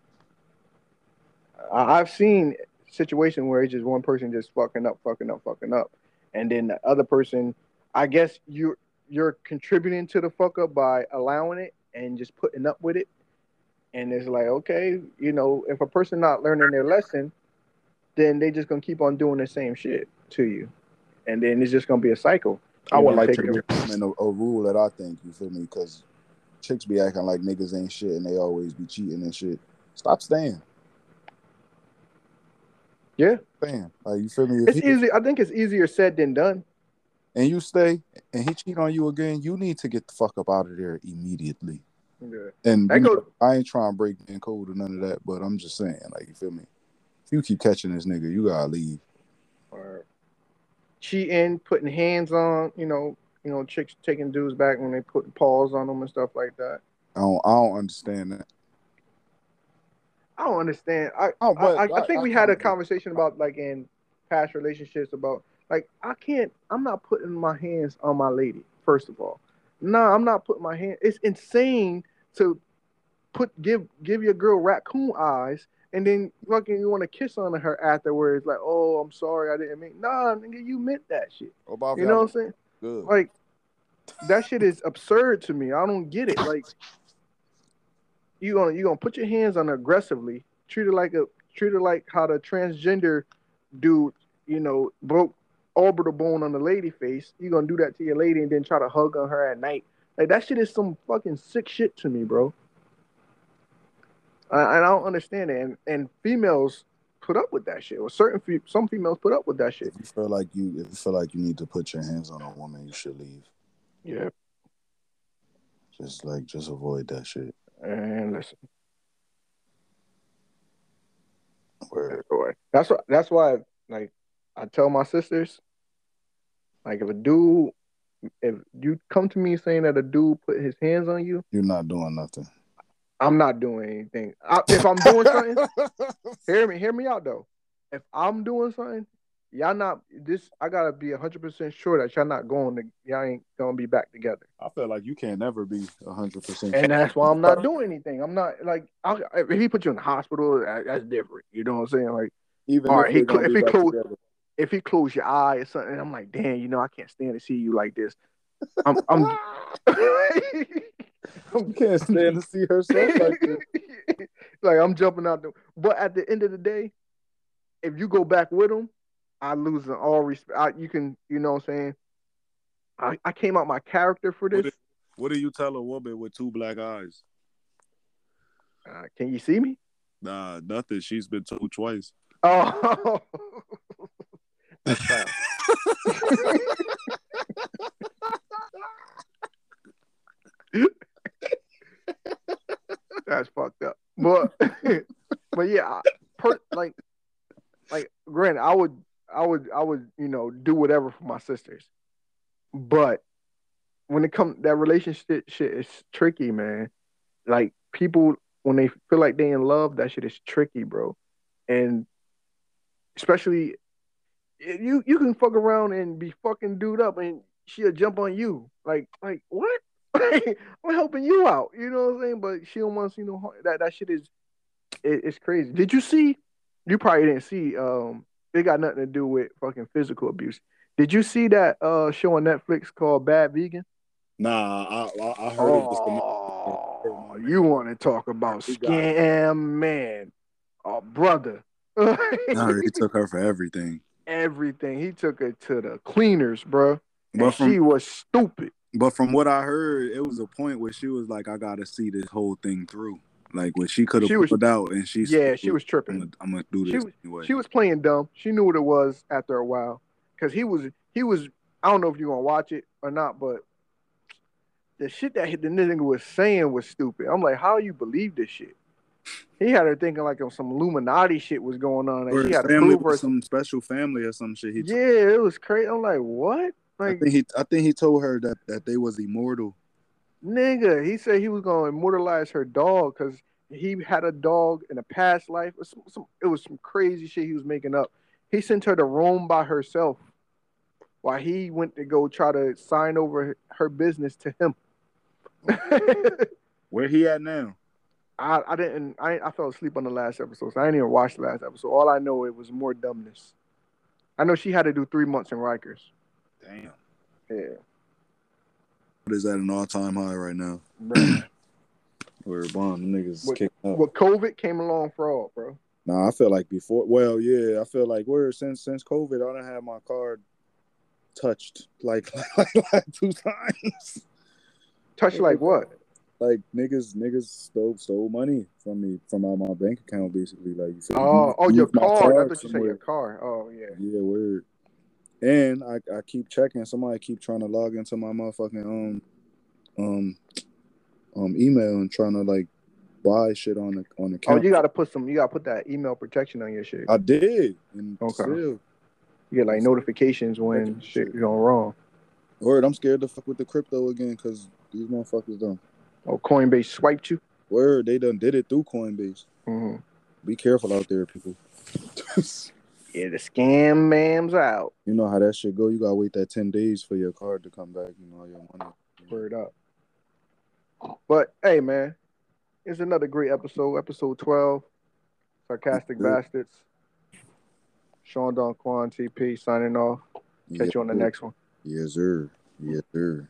I've seen situation where it's just one person just fucking up, fucking up, fucking up, and then the other person, I guess you you're contributing to the fuck up by allowing it and just putting up with it. And it's like, okay, you know, if a person not learning their lesson, then they just gonna keep on doing the same shit to you, and then it's just gonna be a cycle. I would like to implement a, a rule that I think you feel me because chicks be acting like niggas ain't shit and they always be cheating and shit. Stop staying. Yeah. Staying. Like you feel me? If It's he- easy. I think it's easier said than done. and you stay and he cheat on you again, you need to get the fuck up out of there immediately. Yeah. And That you know, goes- I ain't trying to break in code or none of that, but I'm just saying, like you feel me? If you keep catching this nigga, you gotta leave. Cheating, putting hands on, you know, you know, chicks taking dudes back when they put paws on them and stuff like that. I don't I don't understand that. I don't understand. I Oh, I, but I, I think we had a conversation about like in past relationships about like I can't. I'm not putting my hands on my lady. First of all, no, I'm not putting my hand. It's insane to put give give your girl raccoon eyes and then fucking you want to kiss on her afterwards. Like, oh, I'm sorry, I didn't mean. Nah, nigga, you meant that shit. Oh, About You know what I'm saying? good? Like that shit is absurd to me. I don't get it. Like you gonna you gonna put your hands on her aggressively, treat her like a treat her like how the transgender dude, you know, broke orbital bone on the lady face. You gonna do that to your lady and then try to hug on her at night. Like that shit is some fucking sick shit to me, bro. I, I don't understand it. And and females put up with that shit. Or certain fe- some females put up with that shit. If you feel like you if you feel like you need to put your hands on a woman, you should leave. Yeah. Just like just avoid that shit. And listen, Word. That's why. That's why. Like, I tell my sisters, like, if a dude, if you come to me saying that a dude put his hands on you, You're not doing nothing. I'm not doing anything. I, if I'm doing something, (laughs) hear me, hear me out though. If I'm doing something, y'all not this. I gotta be hundred percent sure that y'all not going to. Y'all ain't gonna be back together. I feel like you can't never be hundred percent. and that's why I'm not doing anything. I'm not like I'll, if he put you in the hospital, that, that's different. You know what I'm saying? Like Even All right, if, he we're gonna cl- if he close- together. If he close your eye or something, I'm like, damn, you know, I can't stand to see you like this. I'm, I'm, (laughs) you can't stand to see herself like this. (laughs) like I'm jumping out the. But at the end of the day, if you go back with him, I lose in all respect. I, you can, you know, what I'm saying. I, I came out my character for this. What do you tell a woman with two black eyes? Uh, can you see me? Nah, nothing. She's been told twice. Oh, (laughs) (laughs) That's. Fucked up. But (laughs) but yeah, I- per, like like granted, I would I would I would you know do whatever for my sisters, but when it comes that relationship shit is tricky, man. Like people when they feel like they in love, that shit is tricky, bro, and especially you you can fuck around and be fucking dude up and she'll jump on you. Like like what? (laughs) I'm helping you out. You know what I'm saying? But she don't want to see no harm. that that shit is it, it's crazy. Did you see you probably didn't see um it got nothing to do with fucking physical abuse. Did you see that uh show on Netflix called Bad Vegan? Nah, I I, I heard it was the oh you want to talk about scam man oh brother. (laughs) He took her for everything. Everything. He took her to the cleaners, bro. But And from she was stupid. but from what I heard, it was a point where she was like, "I got to see this whole thing through." Like when she could have She was- pulled out, and she yeah, she was I'm tripping. gonna, I'm gonna do She this was- anyway. She was playing dumb. She knew what it was after a while. Cause he was he was I don't know if you're gonna watch it or not, but the shit that the nigga was saying was stupid. I'm like, how you believe this shit? He had her thinking like some Illuminati shit was going on, and or his had family her. some special family or some shit. He Yeah, it was crazy. I'm like, what? I Like, think he I think he told her that that they was immortal. Nigga, he said he was gonna immortalize her dog because he had a dog in a past life. It was some, some, it was some crazy shit he was making up. He sent her to Rome by herself while he went to go try to sign over her business to him. Where he at now? I, I didn't I, I fell asleep on the last episode, so I didn't even watch the last episode. All I know it was more dumbness. I know she had to do three months in Rikers. Damn. Yeah. What is that an all time high right now? Bro. (clears throat) Where bomb niggas What- kicking up. well, COVID came along for all, bro. Nah, I feel like before. Well, yeah, I feel like where since since COVID, I don't have my card touched (laughs) like like, like two times. Touch like what? Like niggas, niggas stole stole money from me from out my bank account, basically. Like, you me? Oh, oh, your my car. I thought you said your car. Oh, yeah. Yeah, weird. And I, I keep checking. Somebody keep trying to log into my motherfucking um um um email and trying to like buy shit on the on the account. Oh, you gotta put some. You gotta put that email protection on your shit. I did, and Okay. still, You get like notifications when shit going wrong. word. I'm scared to fuck with the crypto again because these motherfuckers done. Oh, Coinbase swiped you. Word, they done did it through Coinbase. Mm-hmm. Be careful out there, people. (laughs) Yeah, the scam man's out. you know how that shit go. You gotta wait that ten days for your card to come back. You know your money. Word up. But hey, man, it's another great episode. Episode twelve. Sarcastic bastards. Sean Don Quan TP signing off. Catch you on the next one. Yes, sir. Yes, sir.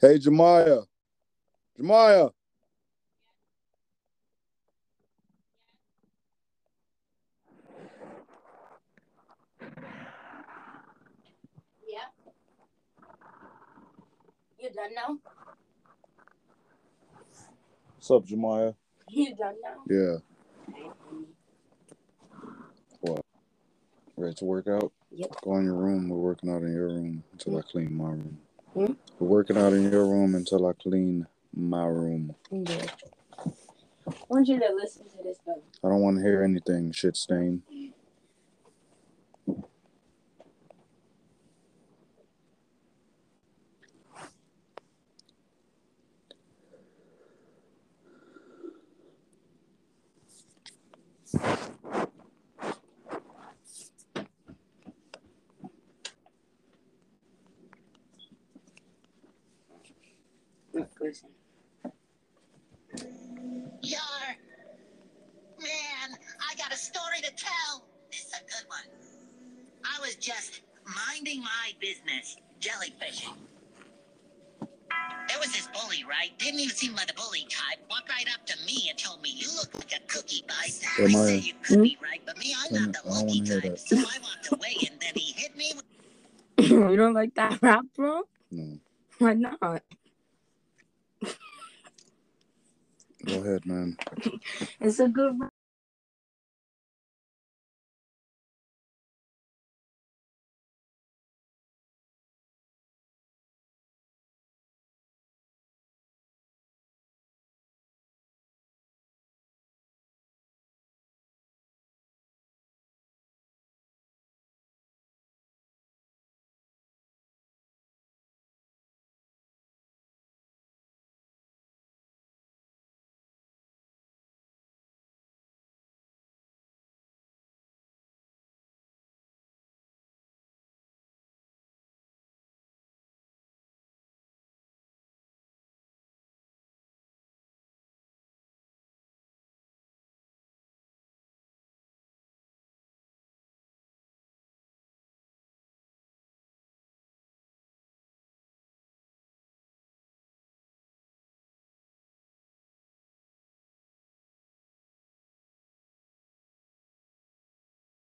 Hey, Jemiah. Jemiah. Yeah. You done now? What's up, Jemiah? You done now? Yeah. Ready to work out? Yep. Go in your room. We're working out in your room until I clean my room. Hmm? Working out in your room until I clean my room. Yeah. I want you to listen to this though. I don't want to hear anything shit stain. Look, listen. Yar! Man, I got a story to tell. This is a good one. I was just minding my business, jellyfishing. There was this bully, right? Didn't even seem like a bully type. Walked right up to me and told me, "You look like a cookie bite." Am I I- say you could be right, but me, I'm not the I don't lucky type. So I walked away, and then he hit me. (laughs) with- (laughs) you don't like that rap, bro? No. Why not? Go ahead, man. (laughs) It's a good.